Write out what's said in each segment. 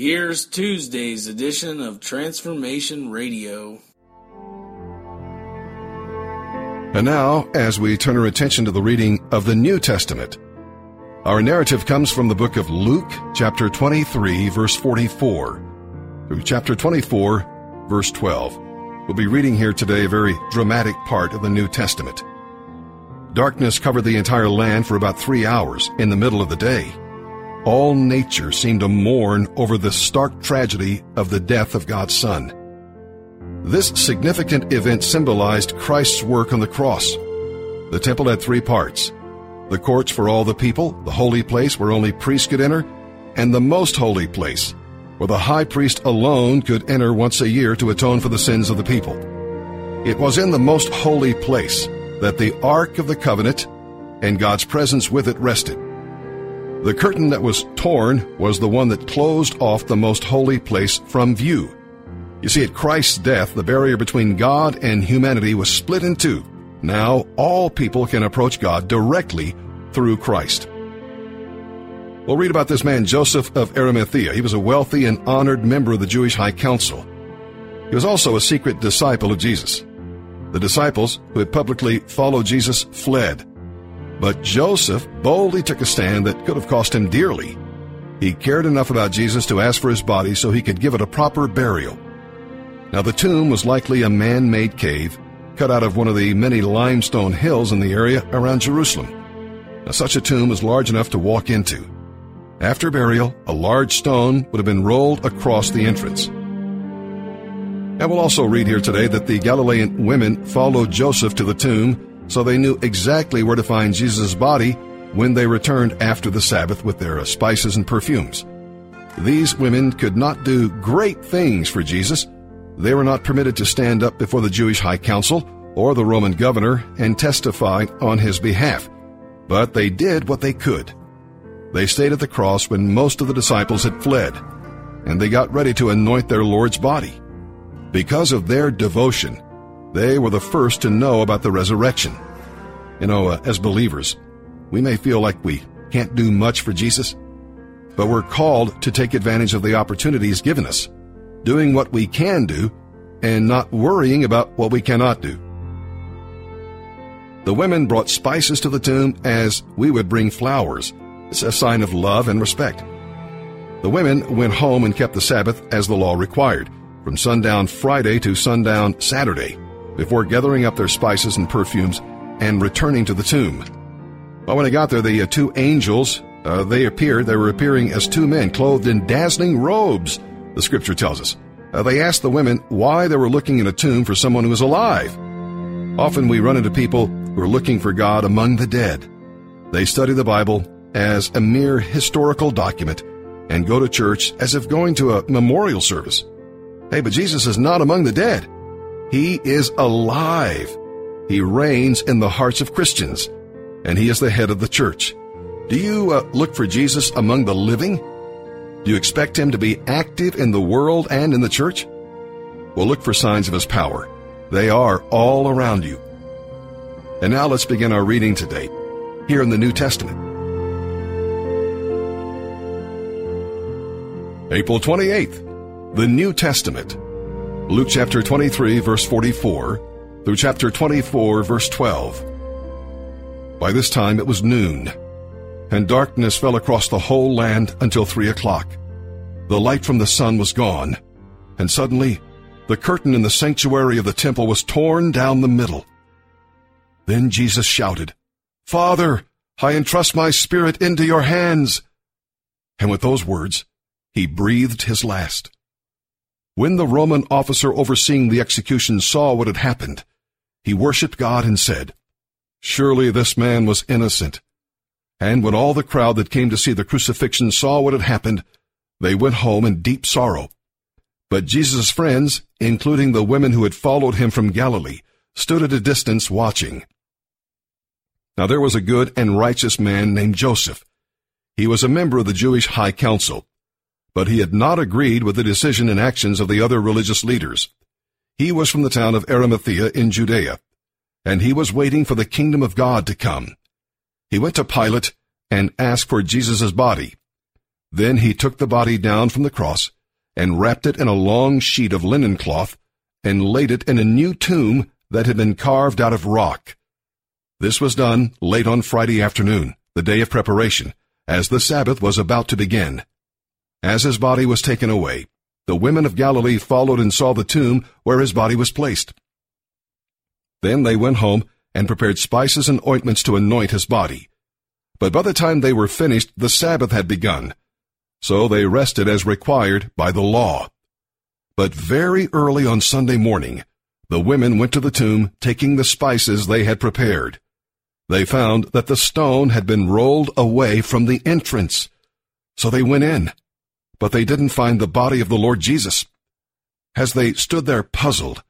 Here's Tuesday's edition of Transformation Radio. And now, as we turn our attention to the reading of the New Testament, our narrative comes from the book of Luke, chapter 23, verse 44, through chapter 24, verse 12. We'll be reading here today a very dramatic part of the New Testament. Darkness covered the entire land for about three hours in the middle of the day. All nature seemed to mourn over the stark tragedy of the death of God's Son. This significant event symbolized Christ's work on the cross. The temple had three parts the courts for all the people, the holy place where only priests could enter, and the most holy place, where the high priest alone could enter once a year to atone for the sins of the people. It was in the most holy place that the Ark of the Covenant and God's presence with it rested. The curtain that was torn was the one that closed off the most holy place from view. You see, at Christ's death, the barrier between God and humanity was split in two now, all people can approach God directly through Christ. We'll read about this man, Joseph of Arimathea. He was a wealthy and honored member of the Jewish High Council. He was also a secret disciple of Jesus. The disciples who had publicly followed Jesus fled. But Joseph boldly took a stand that could have cost him dearly. He cared enough about Jesus to ask for his body so he could give it a proper burial. Now, the tomb was likely a man made cave cut out of one of the many limestone hills in the area around Jerusalem. Now, such a tomb was large enough to walk into. After burial, a large stone would have been rolled across the entrance. And we'll also read here today that the Galilean women followed Joseph to the tomb so they knew exactly where to find Jesus' body when they returned after the Sabbath with their spices and perfumes. These women could not do great things for Jesus, they were not permitted to stand up before the Jewish High Council or the Roman governor and testify on his behalf, but they did what they could. They stayed at the cross when most of the disciples had fled, and they got ready to anoint their Lord's body. Because of their devotion, they were the first to know about the resurrection. You know, uh, as believers, we may feel like we can't do much for Jesus, but we're called to take advantage of the opportunities given us doing what we can do and not worrying about what we cannot do. The women brought spices to the tomb as we would bring flowers. It's a sign of love and respect. The women went home and kept the Sabbath as the law required, from sundown Friday to sundown Saturday, before gathering up their spices and perfumes and returning to the tomb. But when they got there, the uh, two angels, uh, they appeared, they were appearing as two men clothed in dazzling robes the scripture tells us. Uh, they asked the women why they were looking in a tomb for someone who was alive. Often we run into people who are looking for God among the dead. They study the Bible as a mere historical document and go to church as if going to a memorial service. Hey, but Jesus is not among the dead. He is alive. He reigns in the hearts of Christians, and He is the head of the church. Do you uh, look for Jesus among the living? Do you expect him to be active in the world and in the church? Well, look for signs of his power. They are all around you. And now let's begin our reading today, here in the New Testament. April 28th, the New Testament. Luke chapter 23, verse 44, through chapter 24, verse 12. By this time it was noon and darkness fell across the whole land until three o'clock. The light from the sun was gone, and suddenly the curtain in the sanctuary of the temple was torn down the middle. Then Jesus shouted, Father, I entrust my spirit into your hands. And with those words, he breathed his last. When the Roman officer overseeing the execution saw what had happened, he worshipped God and said, Surely this man was innocent. And when all the crowd that came to see the crucifixion saw what had happened, they went home in deep sorrow. But Jesus' friends, including the women who had followed him from Galilee, stood at a distance watching. Now there was a good and righteous man named Joseph. He was a member of the Jewish High Council, but he had not agreed with the decision and actions of the other religious leaders. He was from the town of Arimathea in Judea, and he was waiting for the kingdom of God to come. He went to Pilate and asked for Jesus' body. Then he took the body down from the cross and wrapped it in a long sheet of linen cloth and laid it in a new tomb that had been carved out of rock. This was done late on Friday afternoon, the day of preparation, as the Sabbath was about to begin. As his body was taken away, the women of Galilee followed and saw the tomb where his body was placed. Then they went home and prepared spices and ointments to anoint his body. But by the time they were finished, the Sabbath had begun. So they rested as required by the law. But very early on Sunday morning, the women went to the tomb taking the spices they had prepared. They found that the stone had been rolled away from the entrance. So they went in, but they didn't find the body of the Lord Jesus. As they stood there puzzled,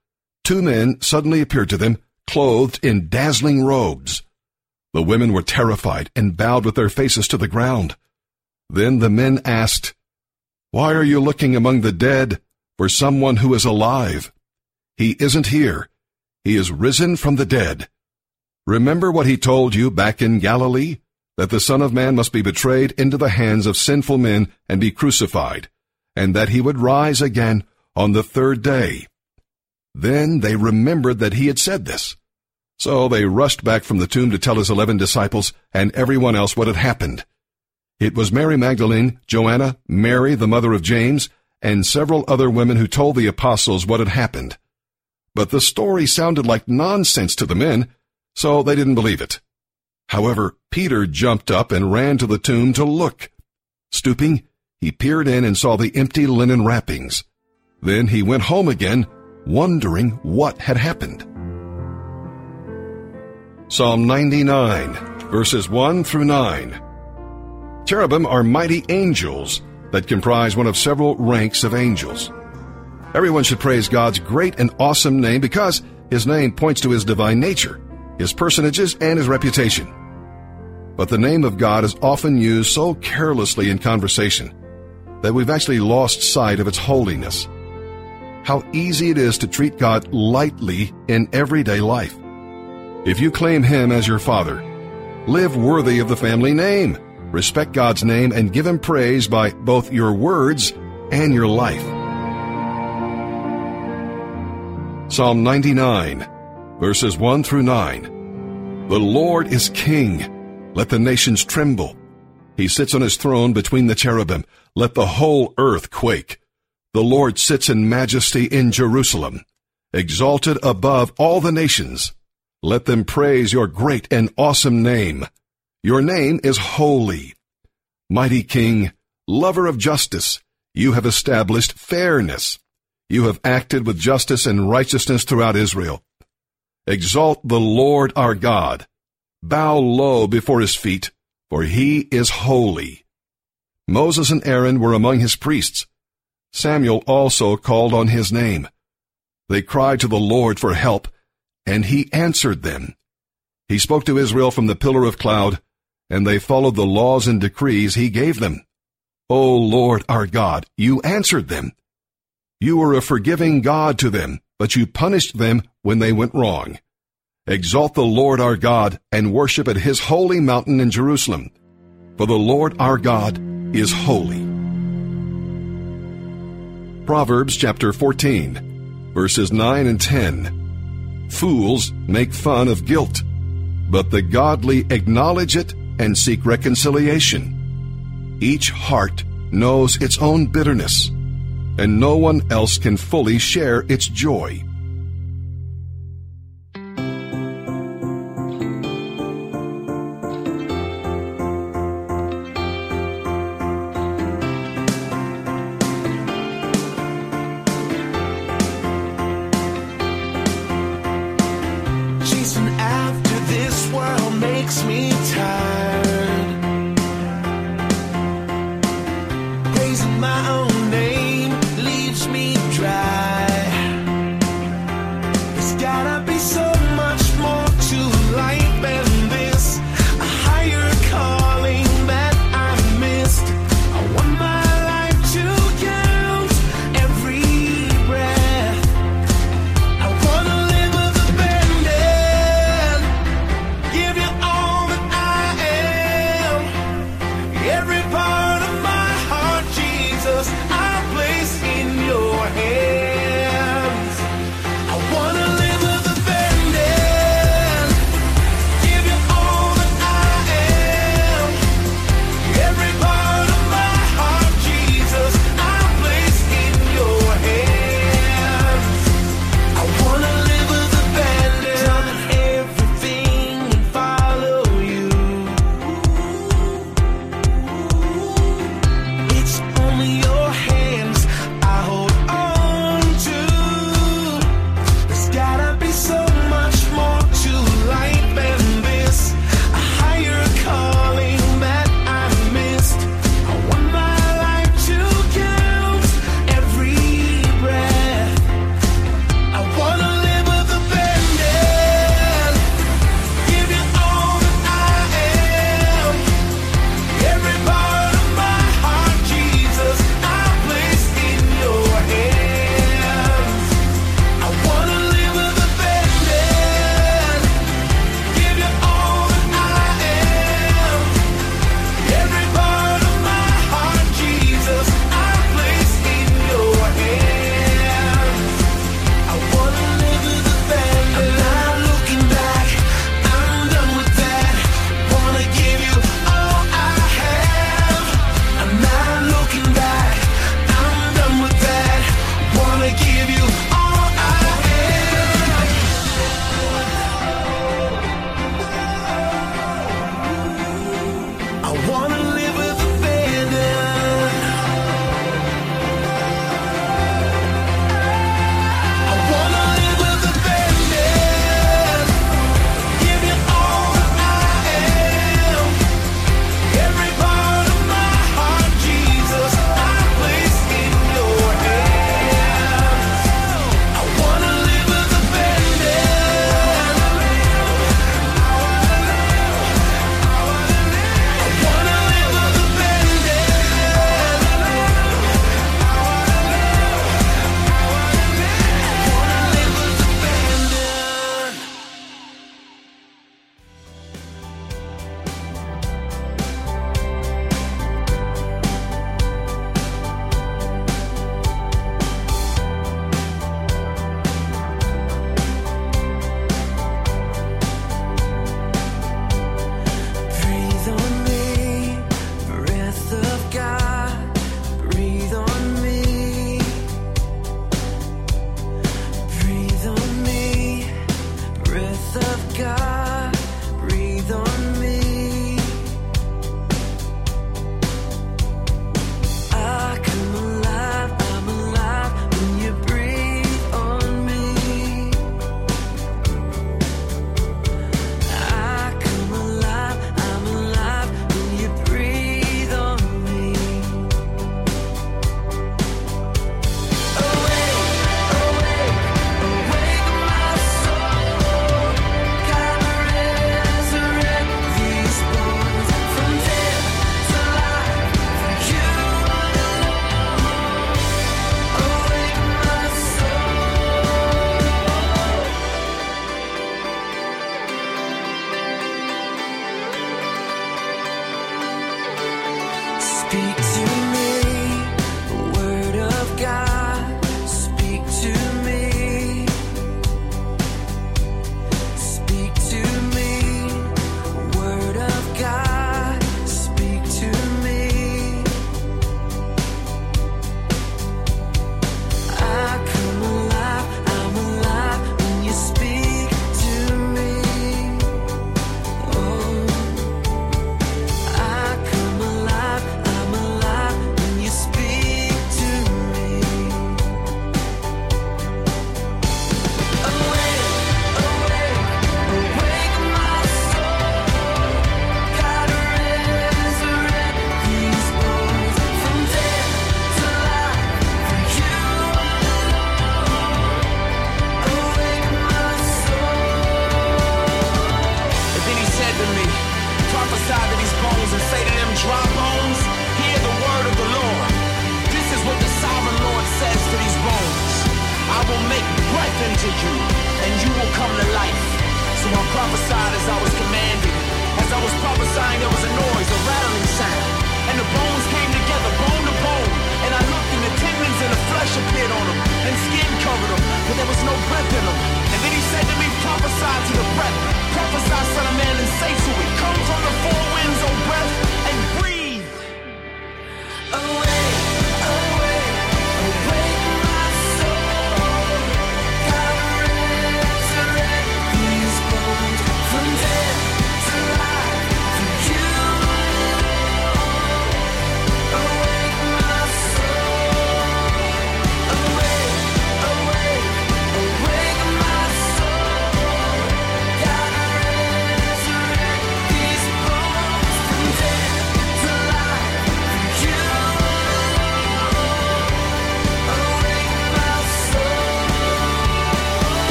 two men suddenly appeared to them, clothed in dazzling robes. The women were terrified and bowed with their faces to the ground. Then the men asked, Why are you looking among the dead for someone who is alive? He isn't here. He is risen from the dead. Remember what he told you back in Galilee? That the Son of Man must be betrayed into the hands of sinful men and be crucified, and that he would rise again on the third day. Then they remembered that he had said this. So they rushed back from the tomb to tell his eleven disciples and everyone else what had happened. It was Mary Magdalene, Joanna, Mary, the mother of James, and several other women who told the apostles what had happened. But the story sounded like nonsense to the men, so they didn't believe it. However, Peter jumped up and ran to the tomb to look. Stooping, he peered in and saw the empty linen wrappings. Then he went home again, wondering what had happened. Psalm 99, verses 1 through 9. Cherubim are mighty angels that comprise one of several ranks of angels. Everyone should praise God's great and awesome name because his name points to his divine nature, his personages, and his reputation. But the name of God is often used so carelessly in conversation that we've actually lost sight of its holiness. How easy it is to treat God lightly in everyday life. If you claim Him as your Father, live worthy of the family name respect God's name, and give Him praise by both your words and your life. Psalm 99, verses 1 through 9. The Lord is King. Let the nations tremble. He sits on his throne between the cherubim. Let the whole earth quake. The Lord sits in majesty in Jerusalem, exalted above all the nations. Let them praise your great and awesome name. Your name is holy. Mighty King, lover of justice, you have established fairness. You have acted with justice and righteousness throughout Israel. Exalt the Lord our God. Bow low before his feet, for he is holy. Moses and Aaron were among his priests. Samuel also called on his name. They cried to the Lord for help, and he answered them. He spoke to Israel from the pillar of cloud, and they followed the laws and decrees he gave them. O Lord our God, you answered them. You were a forgiving God to them, but you punished them when they went wrong. Exalt the Lord our God and worship at his holy mountain in Jerusalem, for the Lord our God is holy. Proverbs chapter 14, verses 9 and 10. Fools make fun of guilt, but the godly acknowledge it and seek reconciliation. Each heart knows its own bitterness, and no one else can fully share its joy.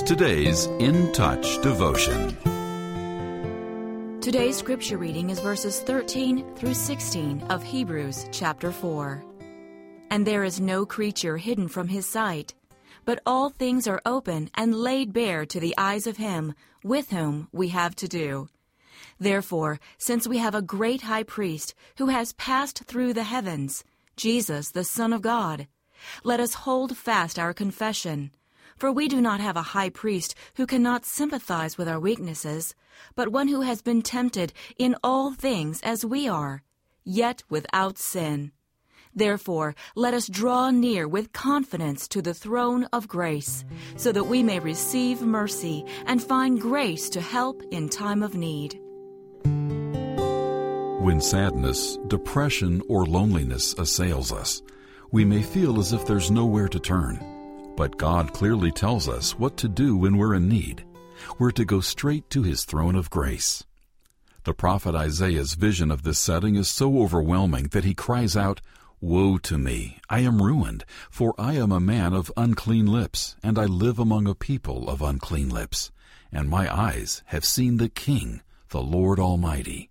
Here's today's In Touch devotion. Today's scripture reading is verses 13 through 16 of Hebrews chapter 4. And there is no creature hidden from his sight, but all things are open and laid bare to the eyes of him with whom we have to do. Therefore, since we have a great high priest who has passed through the heavens, Jesus, the Son of God, let us hold fast our confession. For we do not have a high priest who cannot sympathize with our weaknesses, but one who has been tempted in all things as we are, yet without sin. Therefore, let us draw near with confidence to the throne of grace, so that we may receive mercy and find grace to help in time of need. When sadness, depression, or loneliness assails us, we may feel as if there's nowhere to turn. But God clearly tells us what to do when we're in need. We're to go straight to His throne of grace. The prophet Isaiah's vision of this setting is so overwhelming that he cries out, Woe to me! I am ruined, for I am a man of unclean lips, and I live among a people of unclean lips, and my eyes have seen the King, the Lord Almighty.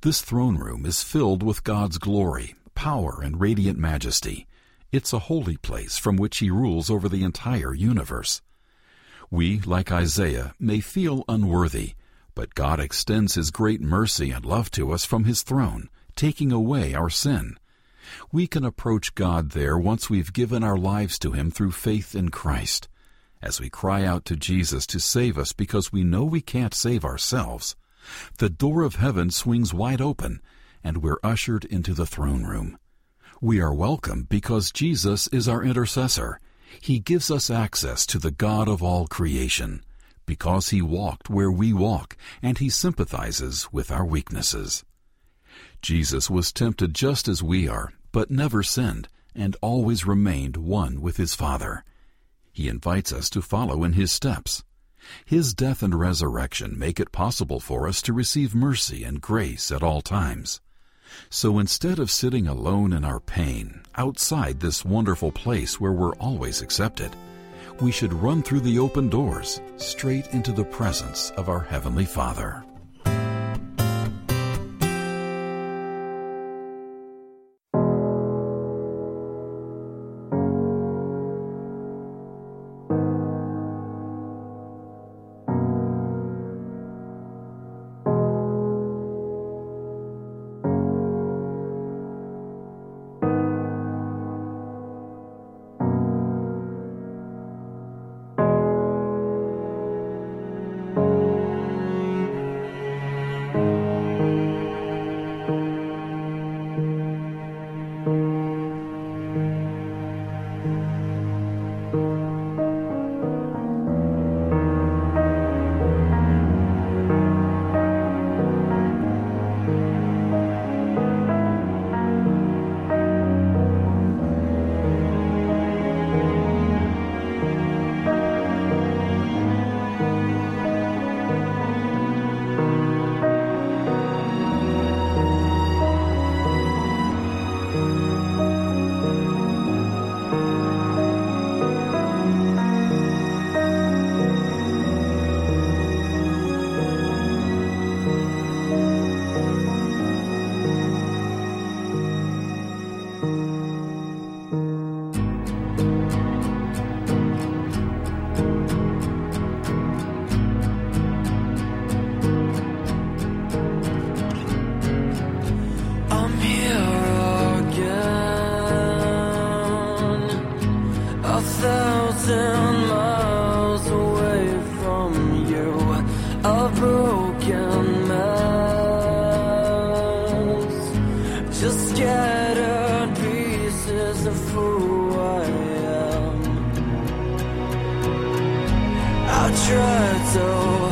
This throne room is filled with God's glory, power, and radiant majesty. It's a holy place from which He rules over the entire universe. We, like Isaiah, may feel unworthy, but God extends His great mercy and love to us from His throne, taking away our sin. We can approach God there once we've given our lives to Him through faith in Christ. As we cry out to Jesus to save us because we know we can't save ourselves, the door of heaven swings wide open and we're ushered into the throne room. We are welcome because Jesus is our intercessor. He gives us access to the God of all creation because he walked where we walk and he sympathizes with our weaknesses. Jesus was tempted just as we are, but never sinned and always remained one with his Father. He invites us to follow in his steps. His death and resurrection make it possible for us to receive mercy and grace at all times. So instead of sitting alone in our pain, outside this wonderful place where we're always accepted, we should run through the open doors straight into the presence of our Heavenly Father. scattered pieces of who I am. I tried so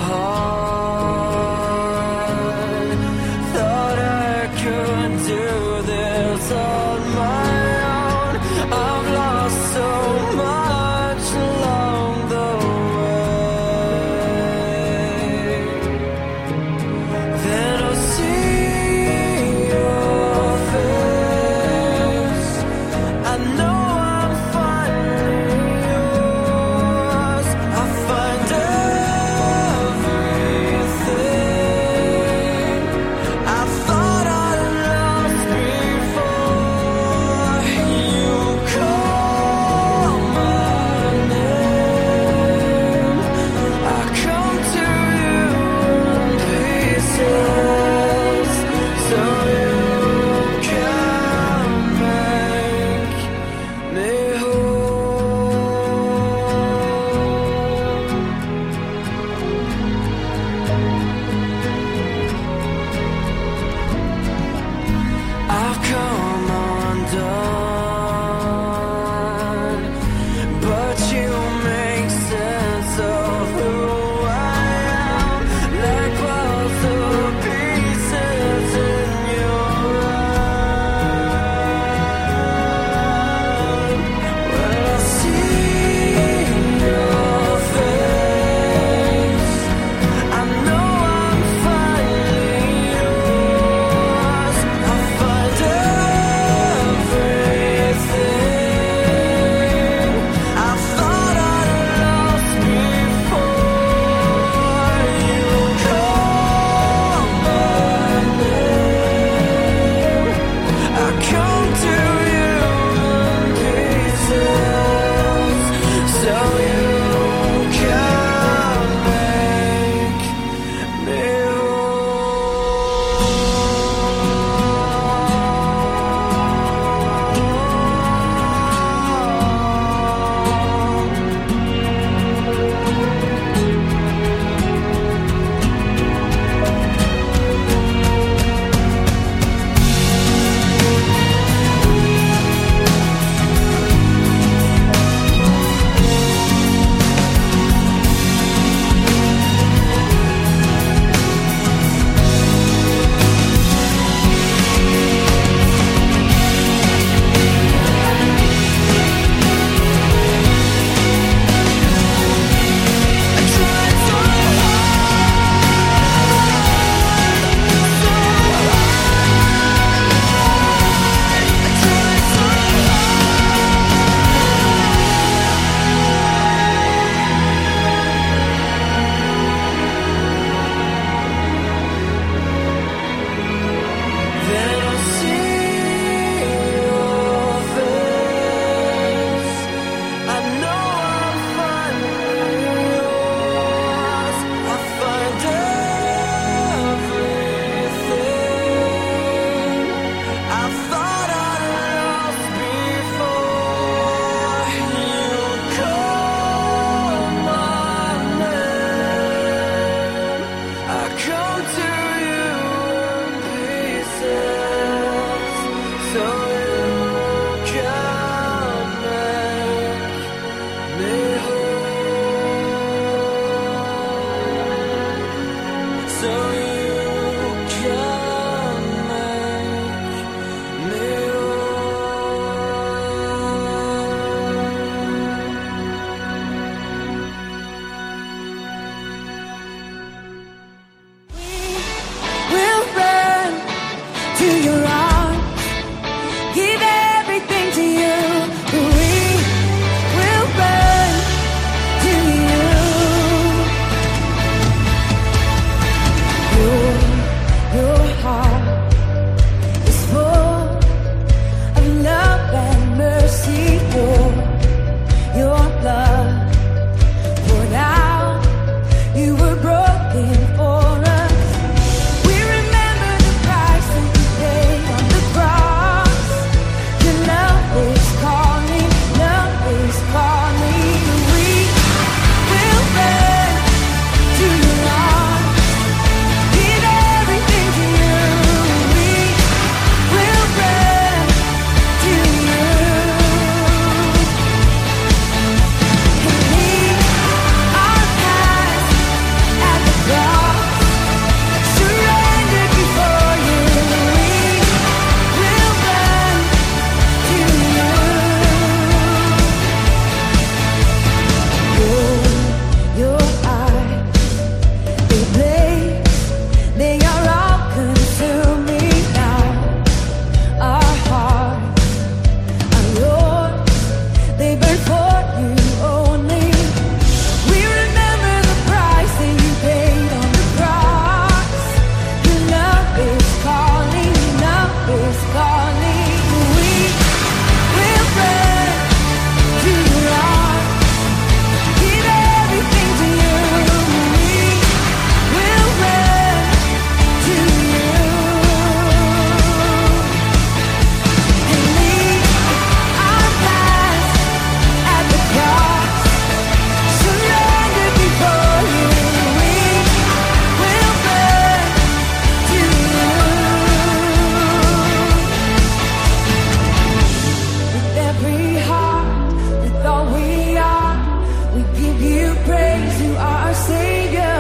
praise you, our Savior,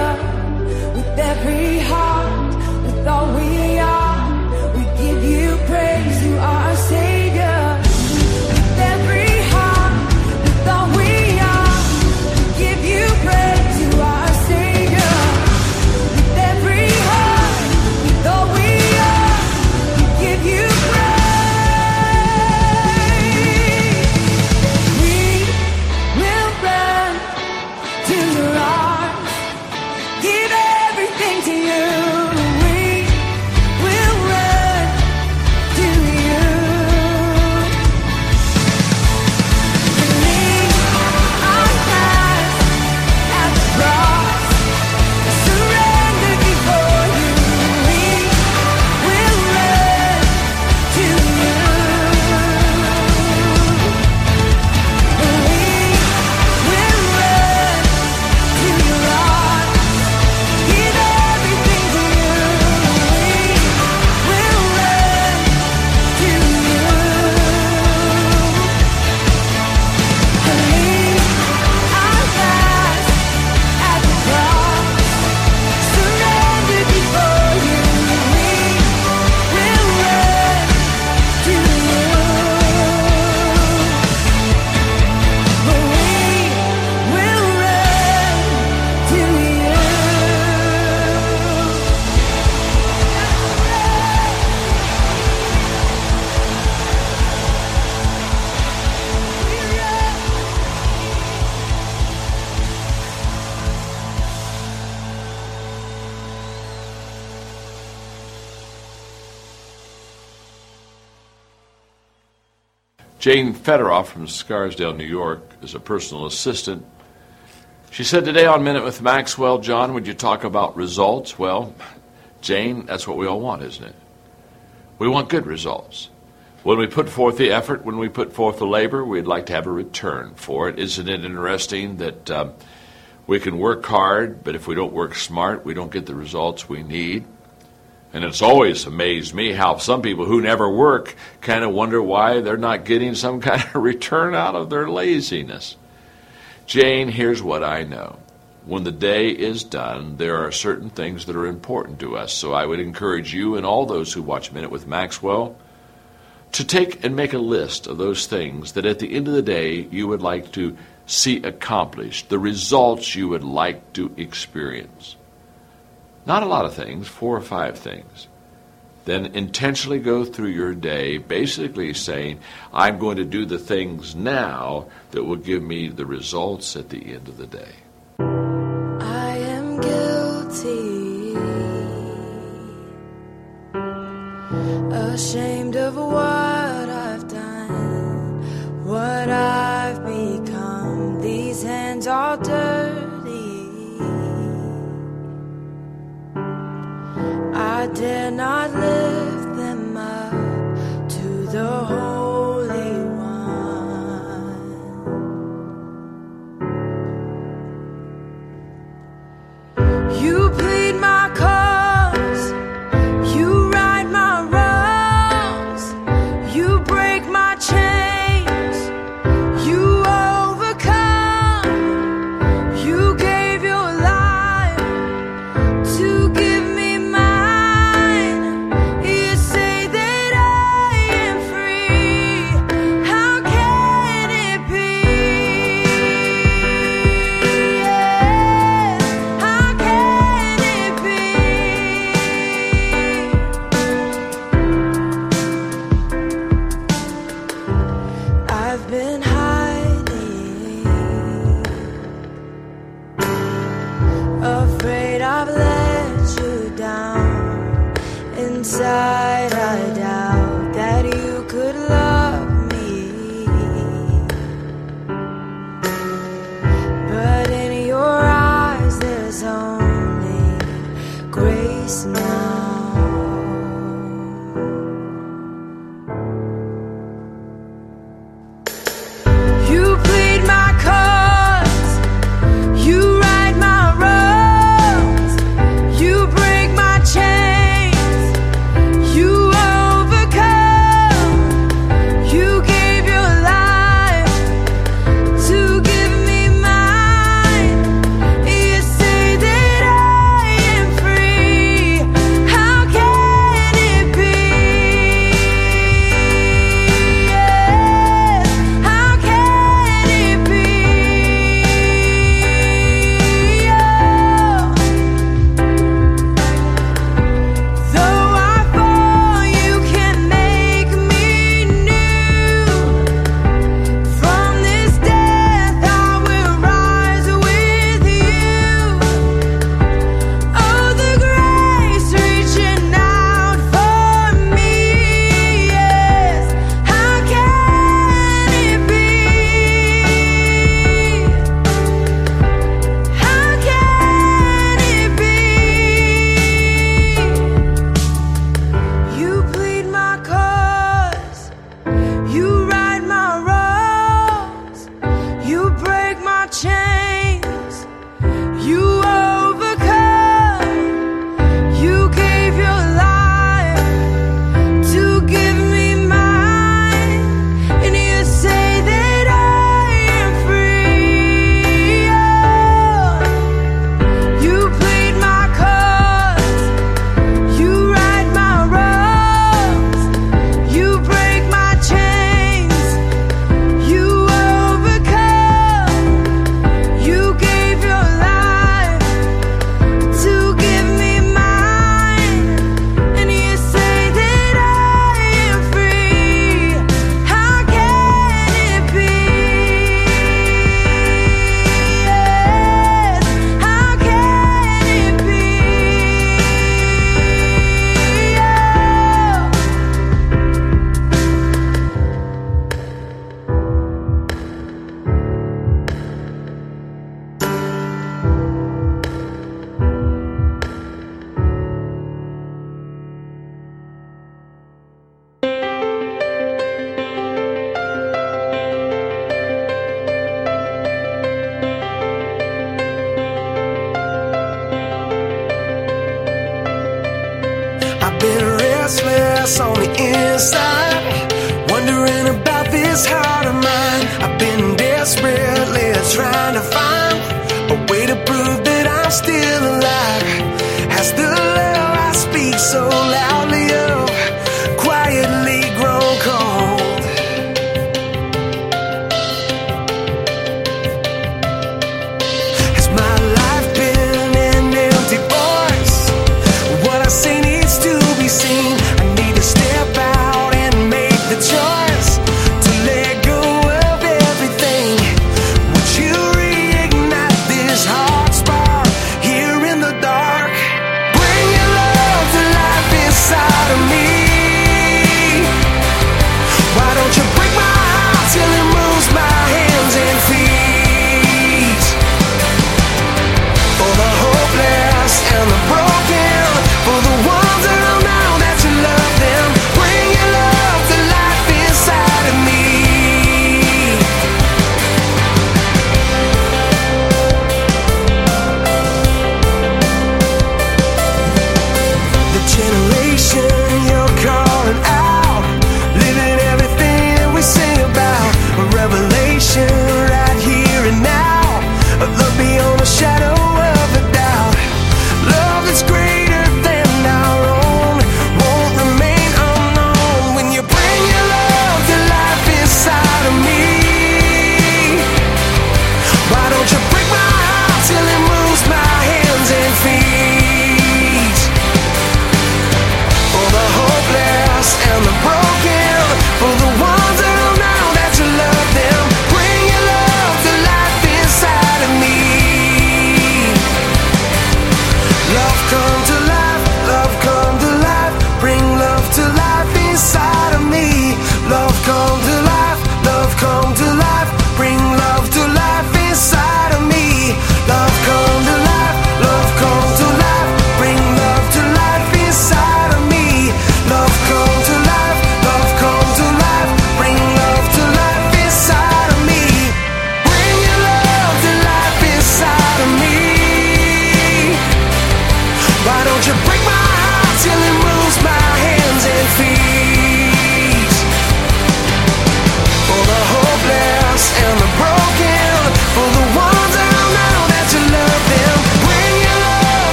with every Jane Federoff from Scarsdale, New York, is a personal assistant. She said today on Minute with Maxwell, John, would you talk about results? Well, Jane, that's what we all want, isn't it? We want good results. When we put forth the effort, when we put forth the labor, we'd like to have a return for it. Isn't it interesting that um, we can work hard, but if we don't work smart, we don't get the results we need? And it's always amazed me how some people who never work kind of wonder why they're not getting some kind of return out of their laziness. Jane, here's what I know. When the day is done, there are certain things that are important to us. So I would encourage you and all those who watch Minute with Maxwell to take and make a list of those things that at the end of the day you would like to see accomplished, the results you would like to experience. Not a lot of things, four or five things. Then intentionally go through your day, basically saying, I'm going to do the things now that will give me the results at the end of the day. I am guilty, ashamed of what dare not lift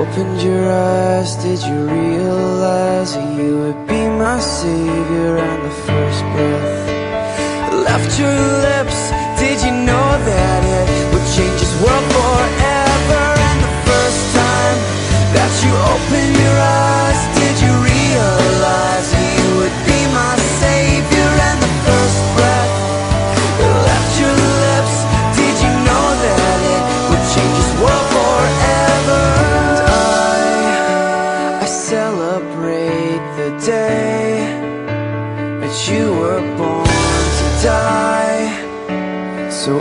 opened your eyes, did you realize that you would be my savior and the first breath? left your lips Did you know that it would change this world forever And the first time that you opened your eyes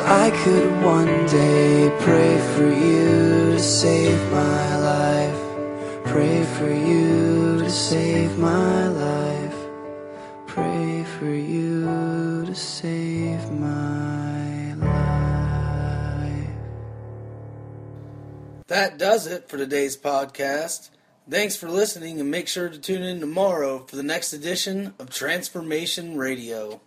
I could one day pray for you to save my life pray for you to save my life pray for you to save my life That does it for today's podcast. Thanks for listening and make sure to tune in tomorrow for the next edition of Transformation Radio.